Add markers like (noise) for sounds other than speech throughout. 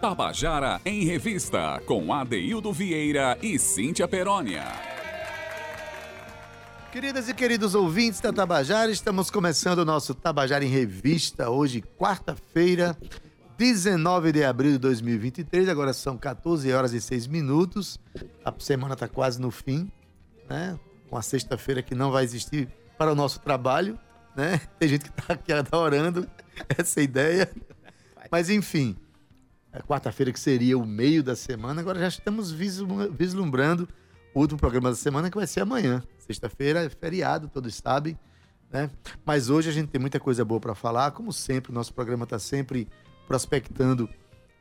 Tabajara em Revista, com Adeildo Vieira e Cíntia Perónia. Queridas e queridos ouvintes da Tabajara, estamos começando o nosso Tabajara em Revista, hoje, quarta-feira, 19 de abril de 2023. Agora são 14 horas e 6 minutos. A semana está quase no fim, né? Uma sexta-feira que não vai existir para o nosso trabalho, né? (laughs) Tem gente que está aqui adorando essa ideia. Mas, enfim, a quarta-feira que seria o meio da semana, agora já estamos vislumbrando o último programa da semana que vai ser amanhã. Sexta-feira é feriado, todos sabem, né? Mas hoje a gente tem muita coisa boa para falar, como sempre, o nosso programa está sempre prospectando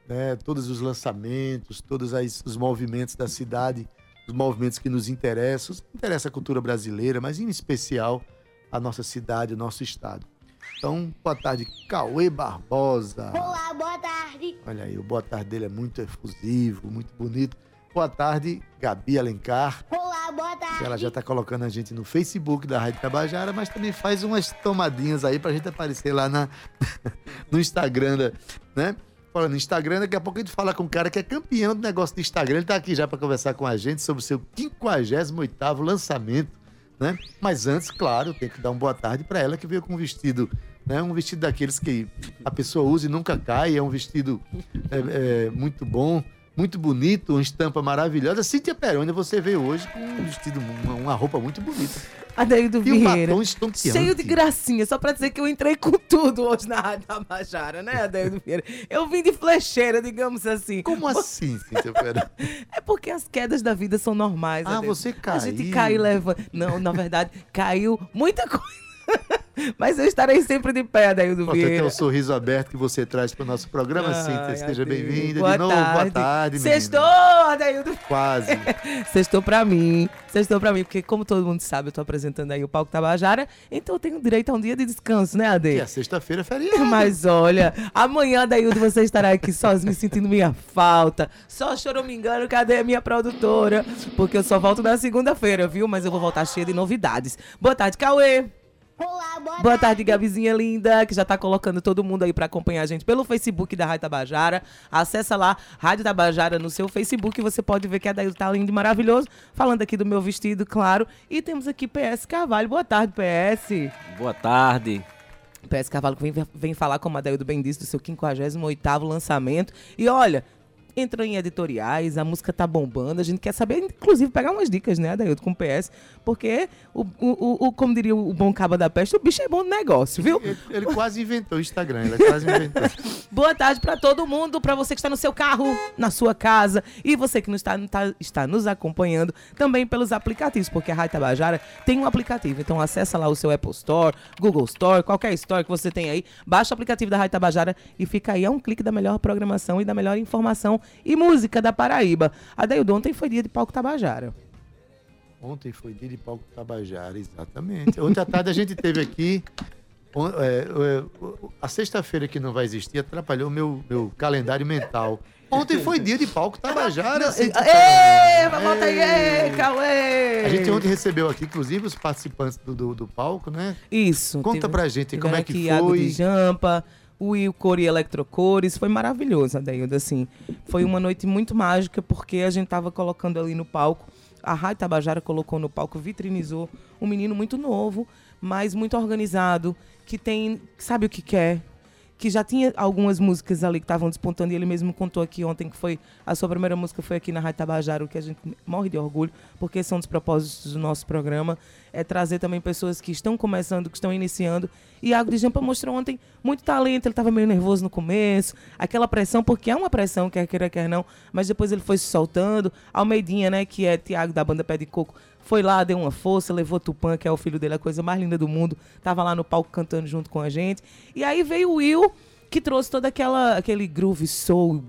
né, todos os lançamentos, todos as, os movimentos da cidade, os movimentos que nos interessam, interessa a cultura brasileira, mas em especial a nossa cidade, o nosso estado. Então, boa tarde, Cauê Barbosa. Olá, boa tarde. Olha aí, o boa tarde dele é muito efusivo, muito bonito. Boa tarde, Gabi Alencar. Olá, boa tarde. Ela já está colocando a gente no Facebook da Rádio Tabajara, mas também faz umas tomadinhas aí para a gente aparecer lá na, (laughs) no Instagram, né? Falando no Instagram, daqui a pouco a gente fala com um cara que é campeão do negócio do Instagram. Ele está aqui já para conversar com a gente sobre o seu 58º lançamento né? Mas antes, claro, tem que dar uma boa tarde para ela que veio com um vestido, né? Um vestido daqueles que a pessoa usa e nunca cai, é um vestido é, é, muito bom, muito bonito, uma estampa maravilhosa. Cíntia Peroni, você veio hoje com um vestido, uma, uma roupa muito bonita. Adeildo Vieira. Um cheio de gracinha, só pra dizer que eu entrei com tudo hoje na Rádio Tabajara, né, Adeildo Vieira? Eu vim de flecheira, digamos assim. Como assim, Cíntia Pera? (laughs) é porque as quedas da vida são normais. Ah, você caiu. A gente cai e leva. Não, na verdade, caiu muita coisa. (laughs) Mas eu estarei sempre de pé, Adaildo Vieira. Tem o sorriso aberto que você traz para o nosso programa, Ai, Cíntia. Seja bem-vinda de novo. Tarde. Boa tarde. Sextou, Adaildo. Quase. (laughs) Sextou para mim. Sextou para mim, porque como todo mundo sabe, eu estou apresentando aí o Palco Tabajara, então eu tenho direito a um dia de descanso, né, Ade? E a sexta-feira é feriado. (laughs) Mas olha, amanhã, Adaildo, você estará aqui sozinho, sentindo minha falta. Só engano, cadê a minha produtora? Porque eu só volto na segunda-feira, viu? Mas eu vou voltar cheia de novidades. Boa tarde, Cauê. Olá, boa, boa tarde. Gabizinha linda, que já tá colocando todo mundo aí para acompanhar a gente pelo Facebook da Rádio Tabajara. Acessa lá, Rádio Tabajara no seu Facebook, você pode ver que a Daíl tá lindo e maravilhoso. Falando aqui do meu vestido, claro. E temos aqui PS Carvalho. Boa tarde, PS. Boa tarde. PS Carvalho vem, vem falar, como a Daíl bem disse, do seu 58º lançamento. E olha, entrou em editoriais, a música tá bombando, a gente quer saber, inclusive, pegar umas dicas, né, Adailton, com o PS, porque, o, o, o, como diria o bom caba da peste, o bicho é bom de negócio, viu? Ele, ele quase inventou o Instagram, ele quase inventou. (laughs) Boa tarde para todo mundo, para você que está no seu carro, na sua casa, e você que não está, tá, está nos acompanhando também pelos aplicativos, porque a Rádio Tabajara tem um aplicativo, então acessa lá o seu Apple Store, Google Store, qualquer store que você tem aí, baixa o aplicativo da Rádio Tabajara e fica aí a um clique da melhor programação e da melhor informação e música da Paraíba. Adeildo, ontem foi dia de palco Tabajara. Ontem foi dia de palco Tabajara, exatamente. Ontem à tarde a gente teve aqui. É, é, a sexta-feira que não vai existir atrapalhou meu, meu calendário mental. Ontem foi dia de palco Tabajara. Assim, Ê, volta aí, Cauê! A gente ontem recebeu aqui, inclusive, os participantes do, do, do palco, né? Isso. Conta teve, pra gente como é que foi. Água de Jampa, o Will Cor e Electrocores. Foi maravilhoso, Adeildo, assim. Foi uma noite muito mágica, porque a gente tava colocando ali no palco, a Rádio Tabajara colocou no palco, vitrinizou um menino muito novo, mas muito organizado, que tem, sabe o que quer, que já tinha algumas músicas ali que estavam despontando e ele mesmo contou aqui ontem que foi a sua primeira música foi aqui na Rádio Tabajara, o que a gente morre de orgulho, porque são dos propósitos do nosso programa, é trazer também pessoas que estão começando, que estão iniciando. E Iago de Jampa mostrou ontem muito talento, ele estava meio nervoso no começo, aquela pressão, porque é uma pressão, quer queira, quer não, mas depois ele foi se soltando. Almeidinha, né, que é Tiago da banda Pé de Coco, foi lá, deu uma força, levou Tupã, que é o filho dele, a coisa mais linda do mundo, tava lá no palco cantando junto com a gente. E aí veio o Will, que trouxe todo aquela, aquele groove soul,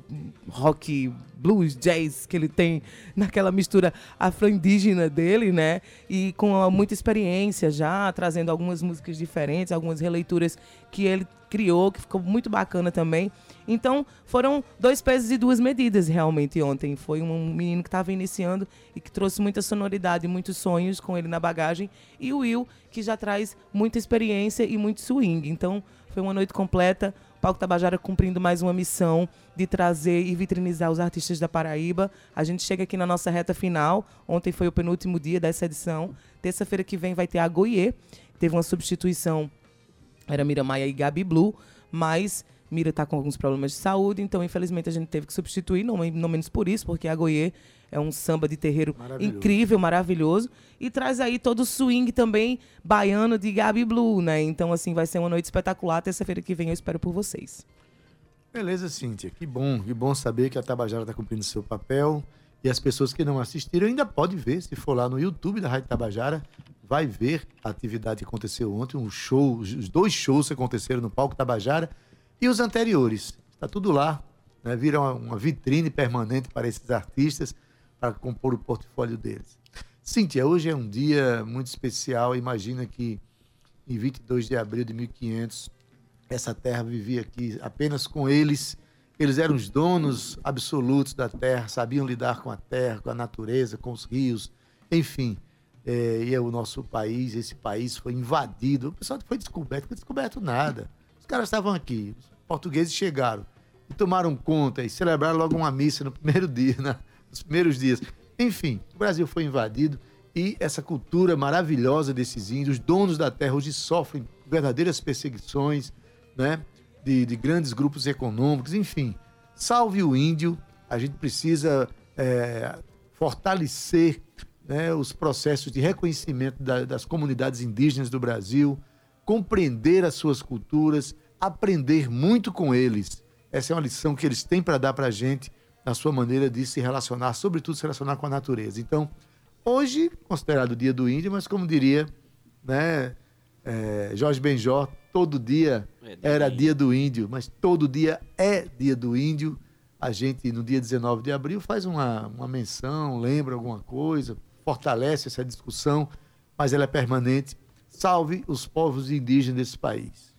rock, blues, jazz que ele tem naquela mistura afro-indígena dele, né? E com muita experiência já, trazendo algumas músicas diferentes, algumas releituras que ele criou, que ficou muito bacana também. Então, foram dois pesos e duas medidas realmente ontem. Foi um menino que estava iniciando e que trouxe muita sonoridade, muitos sonhos com ele na bagagem. E o Will, que já traz muita experiência e muito swing. Então, foi uma noite completa, O Palco Tabajara cumprindo mais uma missão de trazer e vitrinizar os artistas da Paraíba. A gente chega aqui na nossa reta final. Ontem foi o penúltimo dia dessa edição. Terça-feira que vem vai ter a Goiê. Teve uma substituição, era Mira Maia e Gabi Blue, mas Mira está com alguns problemas de saúde, então infelizmente a gente teve que substituir, não, não menos por isso, porque a Goiê é um samba de terreiro Maravilhoso. incrível, maravilhoso, e traz aí todo o swing também baiano de Gabi Blue, né? Então, assim, vai ser uma noite espetacular. Terça-feira que vem eu espero por vocês. Beleza, Cíntia. Que bom, que bom saber que a Tabajara está cumprindo seu papel. E as pessoas que não assistiram ainda podem ver, se for lá no YouTube da Rádio Tabajara, vai ver a atividade que aconteceu ontem, um show, os dois shows que aconteceram no Palco Tabajara e os anteriores. Está tudo lá, né? Vira uma, uma vitrine permanente para esses artistas, para compor o portfólio deles. Cíntia, hoje é um dia muito especial. Imagina que em 22 de abril de 1500, essa terra vivia aqui apenas com eles. Eles eram os donos absolutos da terra, sabiam lidar com a terra, com a natureza, com os rios, enfim. É, e é o nosso país, esse país foi invadido. O pessoal foi descoberto, não foi descoberto nada. Os caras estavam aqui, os portugueses chegaram e tomaram conta e celebraram logo uma missa no primeiro (laughs) dia, né? nos primeiros dias. Enfim, o Brasil foi invadido e essa cultura maravilhosa desses índios, donos da terra, hoje sofrem verdadeiras perseguições, né? De, de grandes grupos econômicos, enfim. Salve o índio, a gente precisa é, fortalecer né, os processos de reconhecimento da- das comunidades indígenas do Brasil, compreender as suas culturas, aprender muito com eles. Essa é uma lição que eles têm para dar para a gente na sua maneira de se relacionar, sobretudo se relacionar com a natureza. Então, hoje, considerado o dia do índio, mas como diria né, é, Jorge Benjó, todo dia É era dia do índio, mas todo dia é dia do índio. A gente, no dia 19 de abril, faz uma, uma menção, lembra alguma coisa, fortalece essa discussão, mas ela é permanente. Salve os povos indígenas desse país.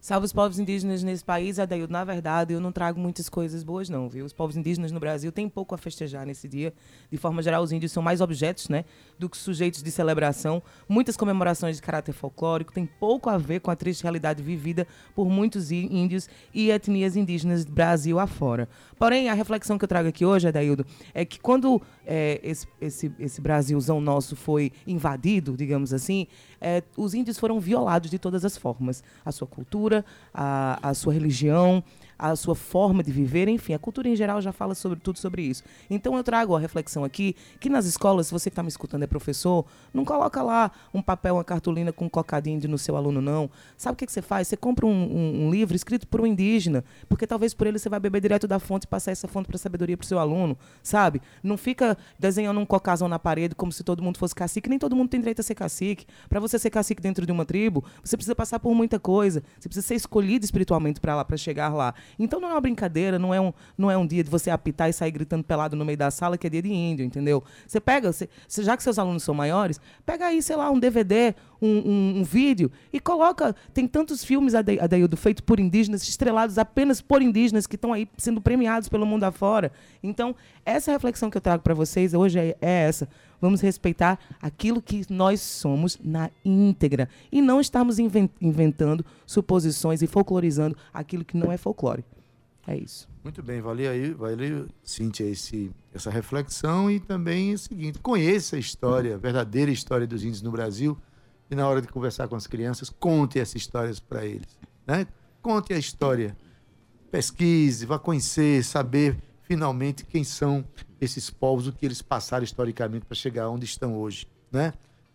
Salve os povos indígenas nesse país, Adaildo. Na verdade, eu não trago muitas coisas boas, não, viu? Os povos indígenas no Brasil têm pouco a festejar nesse dia. De forma geral, os índios são mais objetos, né? Do que sujeitos de celebração. Muitas comemorações de caráter folclórico têm pouco a ver com a triste realidade vivida por muitos índios e etnias indígenas do Brasil afora. Porém, a reflexão que eu trago aqui hoje, Adaildo, é que quando é, esse, esse, esse Brasilzão nosso foi invadido, digamos assim, é, os índios foram violados de todas as formas. A sua cultura, a, a sua religião, a sua forma de viver, enfim, a cultura em geral já fala sobre tudo sobre isso. Então eu trago a reflexão aqui que nas escolas, se você está me escutando é professor, não coloca lá um papel, uma cartolina com um cocadinho no seu aluno, não. Sabe o que, que você faz? Você compra um, um- um livro escrito por um indígena, porque talvez por ele você vai beber direto da fonte e passar essa fonte para sabedoria para o seu aluno, sabe? Não fica desenhando um cocazão na parede como se todo mundo fosse cacique, nem todo mundo tem direito a ser cacique. Para você ser cacique dentro de uma tribo, você precisa passar por muita coisa, você precisa ser escolhido espiritualmente para lá, para chegar lá. Então não é uma brincadeira, não é um, não é um dia de você apitar e sair gritando pelado no meio da sala, que é dia de índio, entendeu? Você pega, você, já que seus alunos são maiores, pega aí, sei lá, um DVD, um, um- um vídeo e coloca. Tem tantos filmes, Adeildo, feitos por indígenas, estrelados apenas por indígenas que estão aí sendo premiados pelo mundo afora. Então, essa reflexão que eu trago para vocês hoje é, é essa. Vamos respeitar aquilo que nós somos na íntegra e não estarmos inven- inventando suposições e folclorizando aquilo que não é folclore. É isso. Muito bem, valeu aí, valeu, Cíntia, esse, essa reflexão e também o seguinte, conheça a história, a verdadeira história dos índios no Brasil e na hora de conversar com as crianças, conte essas histórias para eles, né? Conte a história, pesquise, vá conhecer, saber finalmente quem são esses povos, o que eles passaram historicamente para chegar onde estão hoje, né?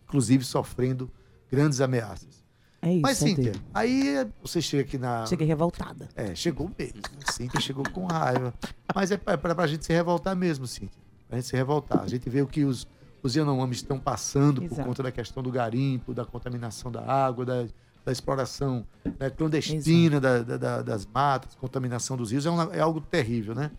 Inclusive sofrendo grandes ameaças. É isso. Mas, Cíntia, aí você chega aqui na, Cheguei revoltada. é, chegou mesmo. Cíntia chegou com raiva. Mas é pra, pra, pra gente se revoltar mesmo, Cíntia. Pra gente se revoltar. A gente vê o que os, os Yanomamis estão passando por Exato. conta da questão do garimpo, da contaminação da água, da, da exploração né, clandestina da- da- da- das matas, contaminação dos rios. É, uma- é algo terrível, né?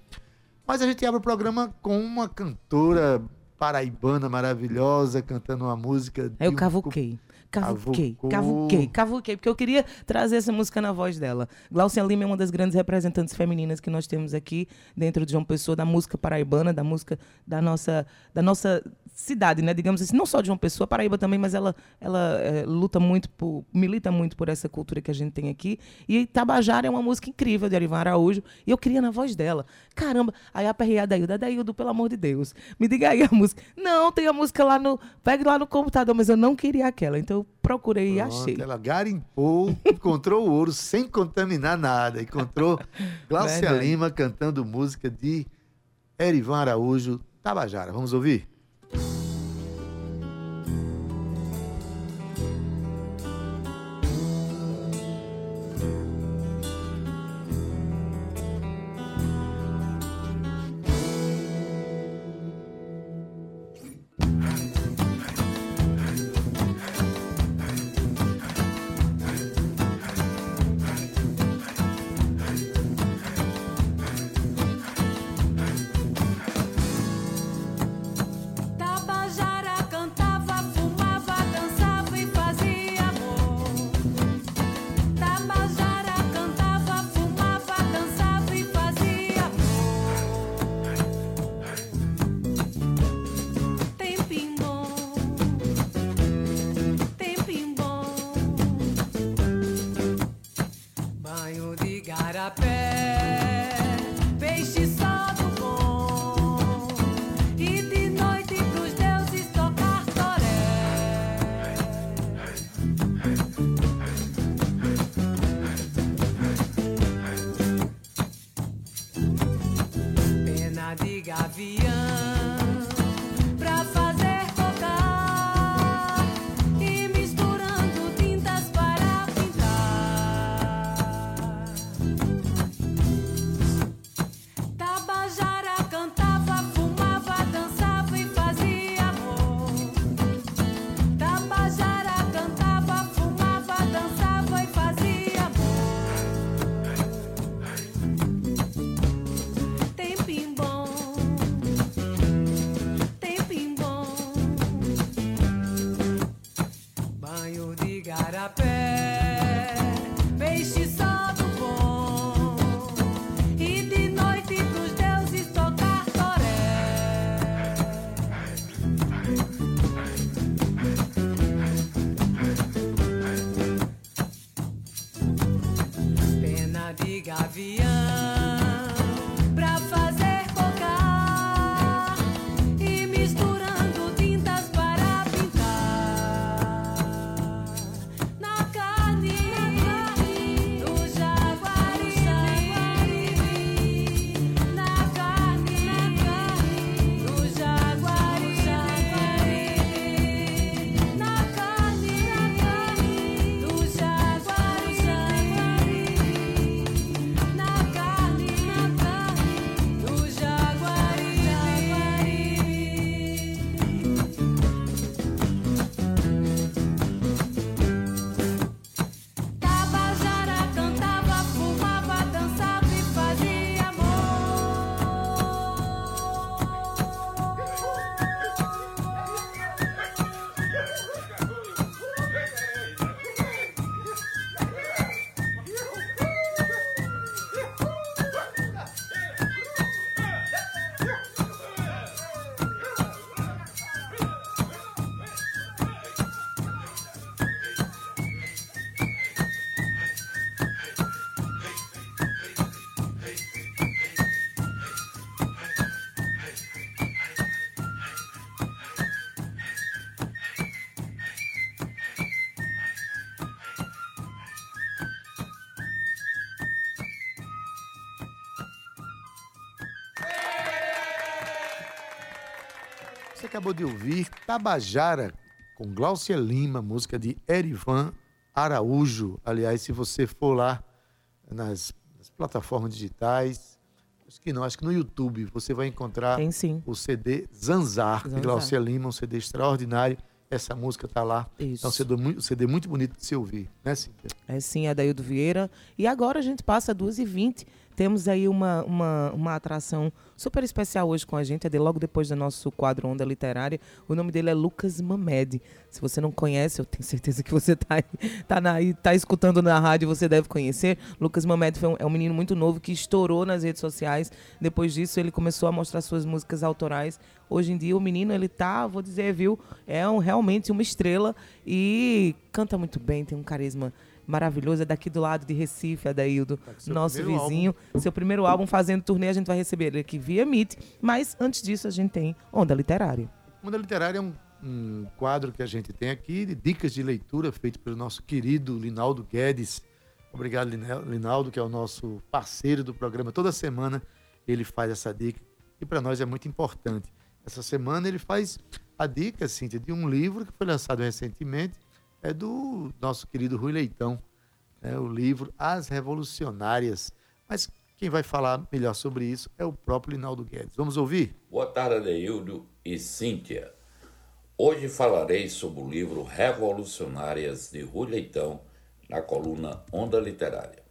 Mas a gente abre o programa com uma cantora paraibana maravilhosa, cantando uma música. Eu um- cavuquei. Cavuquei, Cavucou. cavuquei, cavuquei, porque eu queria trazer essa música na voz dela. Glaucia Lima é uma das grandes representantes femininas que nós temos aqui dentro de João Pessoa, da música paraibana, da música da nossa, da nossa cidade, né? Digamos assim, não só de João Pessoa, Paraíba também, mas ela, ela eh, luta muito, por, milita muito por essa cultura que a gente tem aqui. E Tabajara é uma música incrível de Arivan Araújo, e eu queria na voz dela. Caramba, aí a Daildo, Daildo, pelo amor de Deus, me diga aí a música. Não, tem a música lá no, pegue lá no computador, mas eu não queria aquela, então eu procurei e Pronto, achei. Ela garimpou, (laughs) encontrou o ouro sem contaminar nada. Encontrou (laughs) Glaucia. Lima cantando música de Erivan Araújo, Tabajara. Vamos ouvir? Acabou de ouvir Tabajara com Glaucia Lima, música de Erivan Araújo. Aliás, se você for lá nas, nas plataformas digitais, acho que não, acho que no YouTube você vai encontrar Tem o CD Zanzar, de Zanzar. Glaucia Lima, um CD extraordinário. Essa música tá lá. Isso. É um CD muito, CD muito bonito de se ouvir, né, Cíntia? É sim, Adaildo Vieira. E agora a gente passa 2h20. Temos aí uma, uma, uma atração super especial hoje com a gente, é de logo depois do nosso quadro Onda Literária. O nome dele é Lucas Mamed. Se você não conhece, eu tenho certeza que você está tá na- tá escutando na rádio, você deve conhecer. Lucas Mamed um- é um menino muito novo que estourou nas redes sociais. Depois disso, ele começou a mostrar suas músicas autorais. Hoje em dia, o menino, ele tá, vou dizer, viu, é um, realmente uma estrela e canta muito bem, tem um carisma maravilhoso. É daqui do lado de Recife, Adaildo, seu nosso vizinho. Seu primeiro álbum fazendo turnê, a gente vai receber ele aqui via Meet. Mas antes disso, a gente tem Onda Literária. Onda Literária é um, um quadro que a gente tem aqui de dicas de leitura feito pelo nosso querido Linaldo Guedes. Obrigado, Linaldo, que é o nosso parceiro do programa. Toda semana ele faz essa dica e para nós é muito importante. Essa semana ele faz a dica, Cíntia, de um livro que foi lançado recentemente, é do nosso querido Rui Leitão, né, o livro As Revolucionárias. Mas quem vai falar melhor sobre isso é o próprio Linaldo Guedes. Vamos ouvir? Boa tarde, Adeildo e Cíntia. Hoje falarei sobre o livro Revolucionárias de Rui Leitão, na coluna Onda Literária.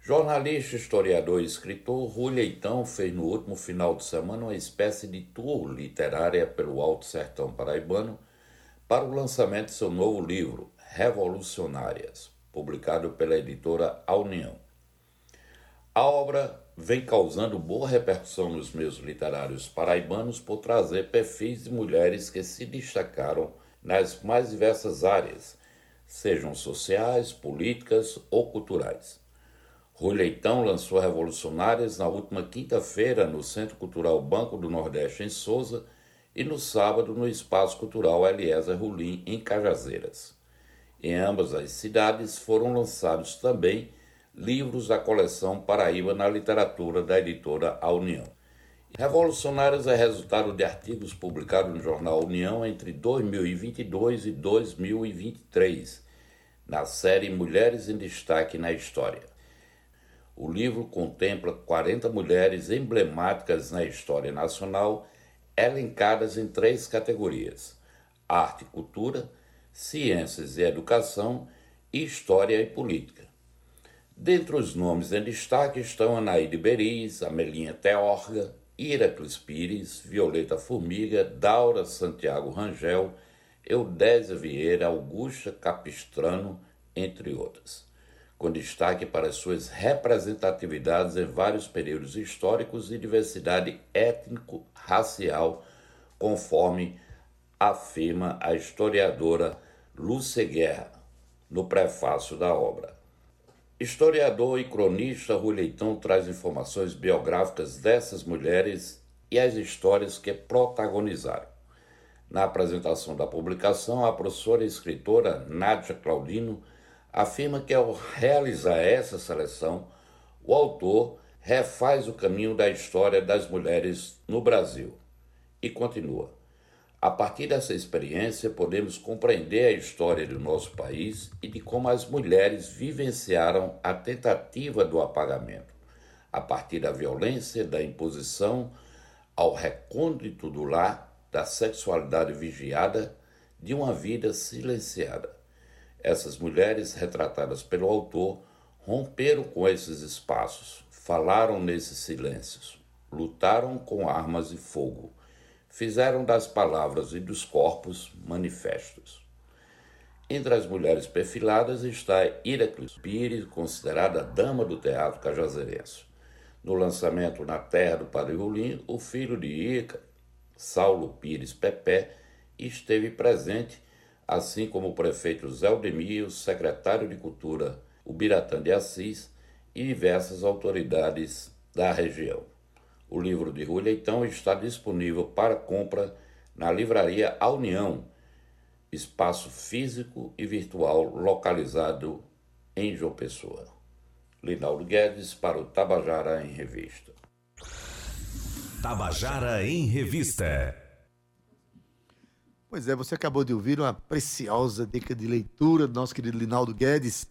Jornalista, historiador e escritor, Rui Leitão fez no último final de semana uma espécie de tour literária pelo Alto Sertão Paraibano para o lançamento de seu novo livro, Revolucionárias, publicado pela editora A União. A obra vem causando boa repercussão nos meios literários paraibanos por trazer perfis de mulheres que se destacaram nas mais diversas áreas, sejam sociais, políticas ou culturais. Rui Leitão lançou Revolucionárias na última quinta-feira no Centro Cultural Banco do Nordeste, em Souza, e no sábado no Espaço Cultural Eliezer Rolim, em Cajazeiras. Em ambas as cidades foram lançados também livros da coleção Paraíba na literatura da editora A União. Revolucionários é resultado de artigos publicados no jornal União entre 2022 e 2023, na série Mulheres em Destaque na História. O livro contempla 40 mulheres emblemáticas na história nacional, elencadas em três categorias: arte e cultura, ciências e educação e história e política. Dentre os nomes em destaque estão Anaíde Beriz, Amelinha Teorga, Iraclis Pires, Violeta Formiga, Daura Santiago Rangel, Eudésia Vieira, Augusta Capistrano, entre outras, com destaque para suas representatividades em vários períodos históricos e diversidade étnico-racial, conforme afirma a historiadora Lúcia Guerra no prefácio da obra. Historiador e cronista Rui Leitão traz informações biográficas dessas mulheres e as histórias que protagonizaram. Na apresentação da publicação, a professora e escritora Nádia Claudino afirma que ao realizar essa seleção, o autor refaz o caminho da história das mulheres no Brasil. E continua. A partir dessa experiência, podemos compreender a história do nosso país e de como as mulheres vivenciaram a tentativa do apagamento, a partir da violência, da imposição, ao recôndito do lar, da sexualidade vigiada, de uma vida silenciada. Essas mulheres, retratadas pelo autor, romperam com esses espaços, falaram nesses silêncios, lutaram com armas e fogo fizeram das palavras e dos corpos manifestos. Entre as mulheres perfiladas está Iraclis Pires, considerada dama do teatro cajazeirense. No lançamento Na Terra do Padre Rolim, o filho de Ica, Saulo Pires Pepé, esteve presente, assim como o prefeito Zé Aldemir, o secretário de Cultura, o Biratã de Assis e diversas autoridades da região. O livro de Rui Leitão está disponível para compra na livraria A União, espaço físico e virtual localizado em João Pessoa. Linaldo Guedes para o Tabajara em Revista. Tabajara em Revista. Pois é, você acabou de ouvir uma preciosa dica de leitura do nosso querido Linaldo Guedes.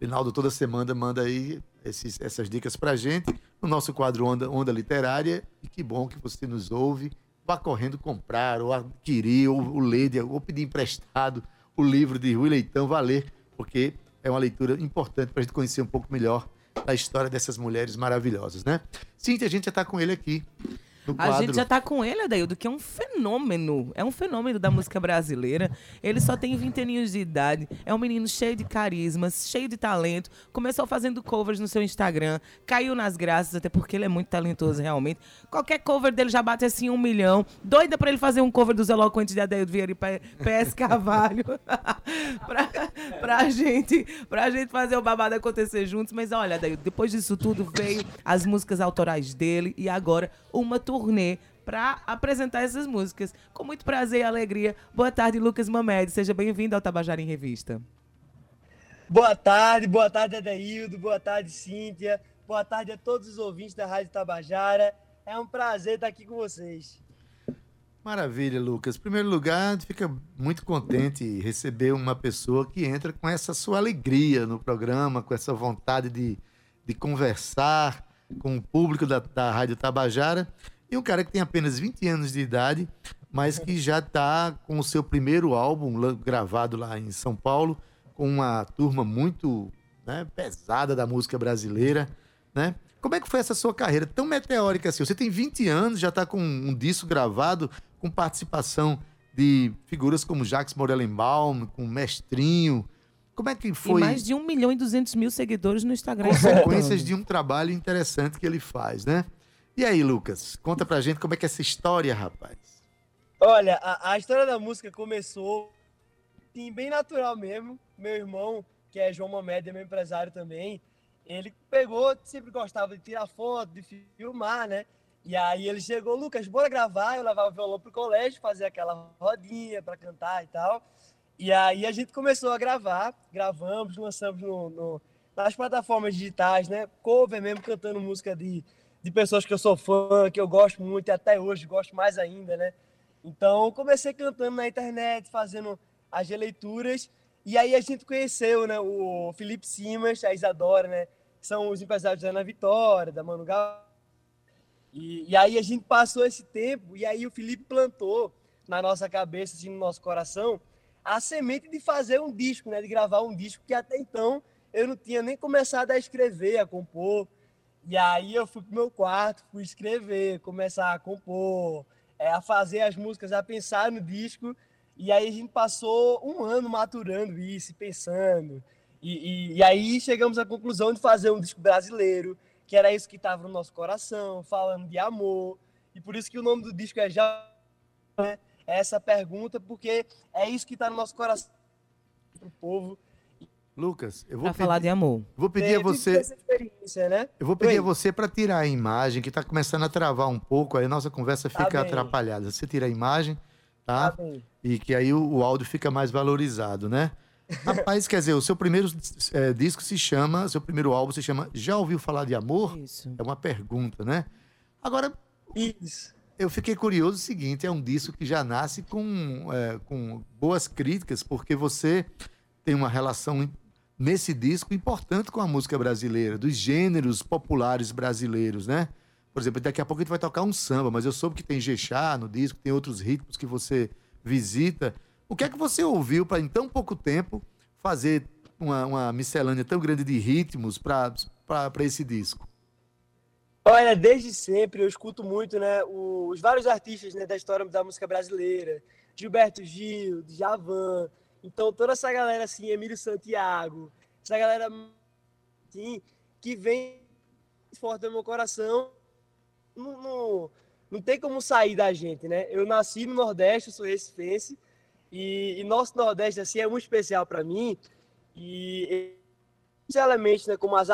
Linaldo toda semana manda aí esses- essas dicas pra gente no nosso quadro Onda, Onda Literária. E que bom que você nos ouve. Vá correndo comprar, ou adquirir, ou, ou ler, ou pedir emprestado o livro de Rui Leitão, vá ler, porque é uma leitura importante para a gente conhecer um pouco melhor da história dessas mulheres maravilhosas, né? Cíntia, a gente já tá com ele aqui A gente já tá com ele, Adaildo, que é um fenômeno. É um fenômeno da música brasileira. Ele só tem 20 aninhos de idade. É um menino cheio de carismas, cheio de talento. Começou fazendo covers no seu Instagram. Caiu nas graças, até porque ele é muito talentoso, realmente. Qualquer cover dele já bate assim um milhão. Doida pra ele fazer um cover dos eloquentes de Adaildo Vieira e PS Carvalho. (laughs) pra, pra, gente, pra gente fazer o babado acontecer juntos. Mas olha, Adaildo, depois disso tudo veio as músicas autorais dele e agora uma turnê para apresentar essas músicas. Com muito prazer e alegria. Boa tarde, Lucas Mamed. Seja bem-vindo ao Tabajara em Revista. Boa tarde, boa tarde, Adaildo, boa tarde, Cíntia, boa tarde a todos os ouvintes da Rádio Tabajara. É um prazer estar aqui com vocês. Maravilha, Lucas. Em primeiro lugar, a gente fica muito contente em receber uma pessoa que entra com essa sua alegria no programa, com essa vontade de, de conversar com o público da, da Rádio Tabajara. E um cara que tem apenas 20 anos de idade, mas que já está com o seu primeiro álbum gravado lá em São Paulo, com uma turma muito né, pesada da música brasileira, né? Como é que foi essa sua carreira tão meteórica assim? Você tem 20 anos, já está com um disco gravado, com participação de figuras como Jacques Morellenbaum, com Mestrinho. Como é que E foi mais de 1 milhão e 200 mil seguidores no Instagram. consequências de um trabalho interessante que ele faz, né? E aí, Lucas, conta pra gente como é que é essa história, rapaz. Olha, a, a história da música começou sim, bem natural mesmo. Meu irmão, que é João Mamed, é meu empresário também, ele pegou, sempre gostava de tirar foto, de filmar, né? E aí ele chegou, Lucas, bora gravar. Eu levava o violão pro colégio, fazer aquela rodinha para cantar e tal. E aí a gente começou a gravar, gravamos, lançamos no, no- nas plataformas digitais, né? Cover mesmo, cantando música de, de pessoas que eu sou fã, que eu gosto muito e até hoje gosto mais ainda, né? Então comecei cantando na internet, fazendo as releituras. E aí a gente conheceu, né, o Felipe Simas, a Isadora, né? Que são os empresários da Ana Vitória, da Manu Gal. E, e aí a gente passou esse tempo, e aí o Felipe plantou na nossa cabeça, assim, no nosso coração, a semente de fazer um disco, né? De gravar um disco que até então eu não tinha nem começado a escrever, a compor. E aí eu fui pro meu quarto, fui escrever, começar a compor, é, a fazer as músicas, a pensar no disco. E aí a gente passou um ano maturando isso, pensando. E, e, e aí chegamos à conclusão de fazer um disco brasileiro, que era isso que estava no nosso coração, falando de amor. E por isso que o nome do disco é Já. Né? É essa pergunta, porque é isso que está no nosso coração pro povo. Lucas, eu vou Pra pedir, falar de amor. vou pedir a Ter você, vivido essa experiência, né? eu vou pedir Oi. a você para tirar a imagem que está começando a travar um pouco, aí a nossa conversa Tá fica bem. atrapalhada. Você tira a imagem, Tá tá? bem. E que aí o, o áudio fica mais valorizado, né? (laughs) Rapaz, quer dizer, o seu primeiro eh, disco se chama, seu primeiro álbum se chama Já ouviu falar de amor? Isso. É uma pergunta, né? Agora, Isso. eu fiquei curioso o seguinte, é um disco que já nasce com, eh, com boas críticas, porque você tem uma relação nesse disco importante com a música brasileira, dos gêneros populares brasileiros, né? Por exemplo, daqui a pouco a gente vai tocar um samba, mas eu soube que tem Jexá no disco, tem outros ritmos que você visita. O que é que você ouviu para em tão pouco tempo fazer uma, uma miscelânea tão grande de ritmos para esse disco? Olha, desde sempre eu escuto muito, né, os vários artistas né, da história da música brasileira, Gilberto Gil, Djavan, então toda essa galera assim, Emílio Santiago, essa galera assim, que vem forte no meu coração, não, não, não tem como sair da gente, né? Eu nasci no Nordeste, sou recifense, e, e nosso Nordeste assim é muito especial para mim, e esses elementos, né, como as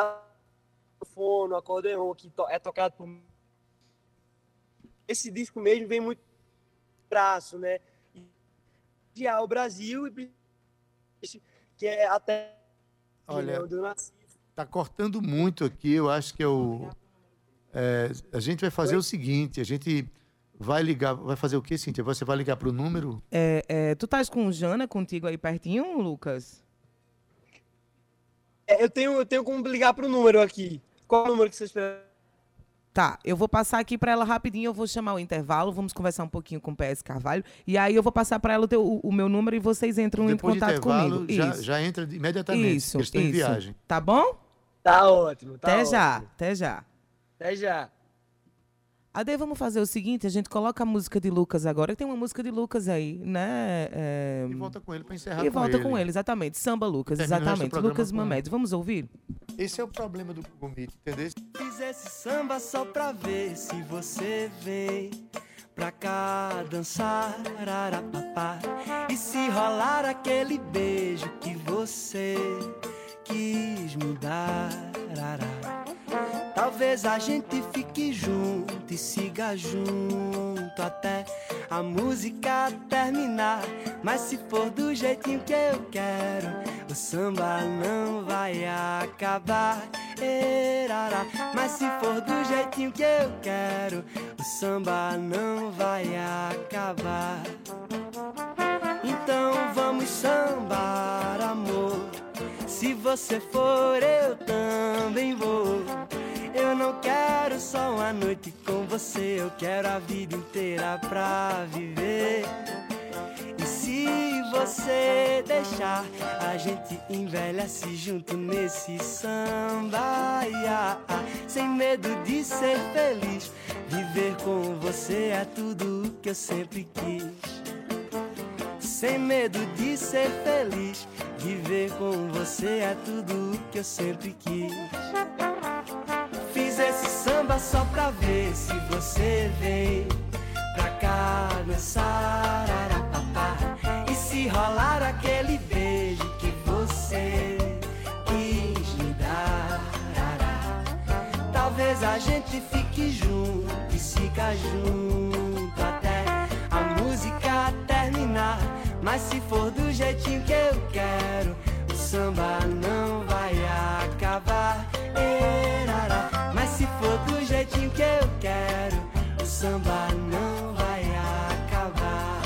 microfone, acordeon, que to- é tocado por. Esse disco mesmo vem muito braço, né? E o Brasil e que é até Olha, onde eu nasci. Tá cortando muito aqui, eu acho que eu. é, a gente vai fazer o seguinte: a gente vai ligar. Vai fazer o quê, Cíntia? Você vai ligar para o número? É, é, tu estás com o Jana contigo aí pertinho, Lucas? É, eu tenho, eu tenho como ligar pro número aqui. Qual é o número que vocês preferem? Tá, eu vou passar aqui pra ela rapidinho, eu vou chamar o intervalo, vamos conversar um pouquinho com o PS Carvalho, e aí eu vou passar pra ela o, teu- o- o meu número e vocês entram Depois em contato comigo. já, isso, já entra imediatamente. isso, estão em isso. viagem. Tá bom? Tá ótimo, tá até ótimo. já, até já. Até já. Ade, vamos fazer o seguinte, a gente coloca a música de Lucas agora. Tem uma música de Lucas aí, né? É, E volta com ele pra encerrar e com volta ele. com ele, exatamente. Samba Lucas, exatamente. Lucas Mamed. Vamos ouvir? Esse é o problema do Google Meet, entendeu? Fiz esse samba só pra ver se você vem pra cá dançar, arapapá. E se rolar aquele beijo que você quis me dar, ará. Talvez a gente fique junto e siga junto até a música terminar. Mas se for do jeitinho que eu quero, o samba não vai acabar. Mas se for do jeitinho que eu quero, o samba não vai acabar. Então vamos sambar, amor. Se você for, eu também vou. Eu não quero só uma noite com você, eu quero a vida inteira pra viver. E se você deixar, a gente envelhece junto nesse samba. ia, ah, Sem medo de ser feliz, viver com você é tudo que eu sempre quis. Sem medo de ser feliz, viver com você é tudo que eu sempre quis. Fiz esse samba só pra ver se você vem pra cá dançar, arapapá. E se rolar aquele beijo que você quis me dar, talvez a gente fique junto e siga junto até a música terminar. Mas se for do jeitinho que eu quero, o samba não vai acabar. Mas se for do jeitinho que eu quero, o samba não vai acabar.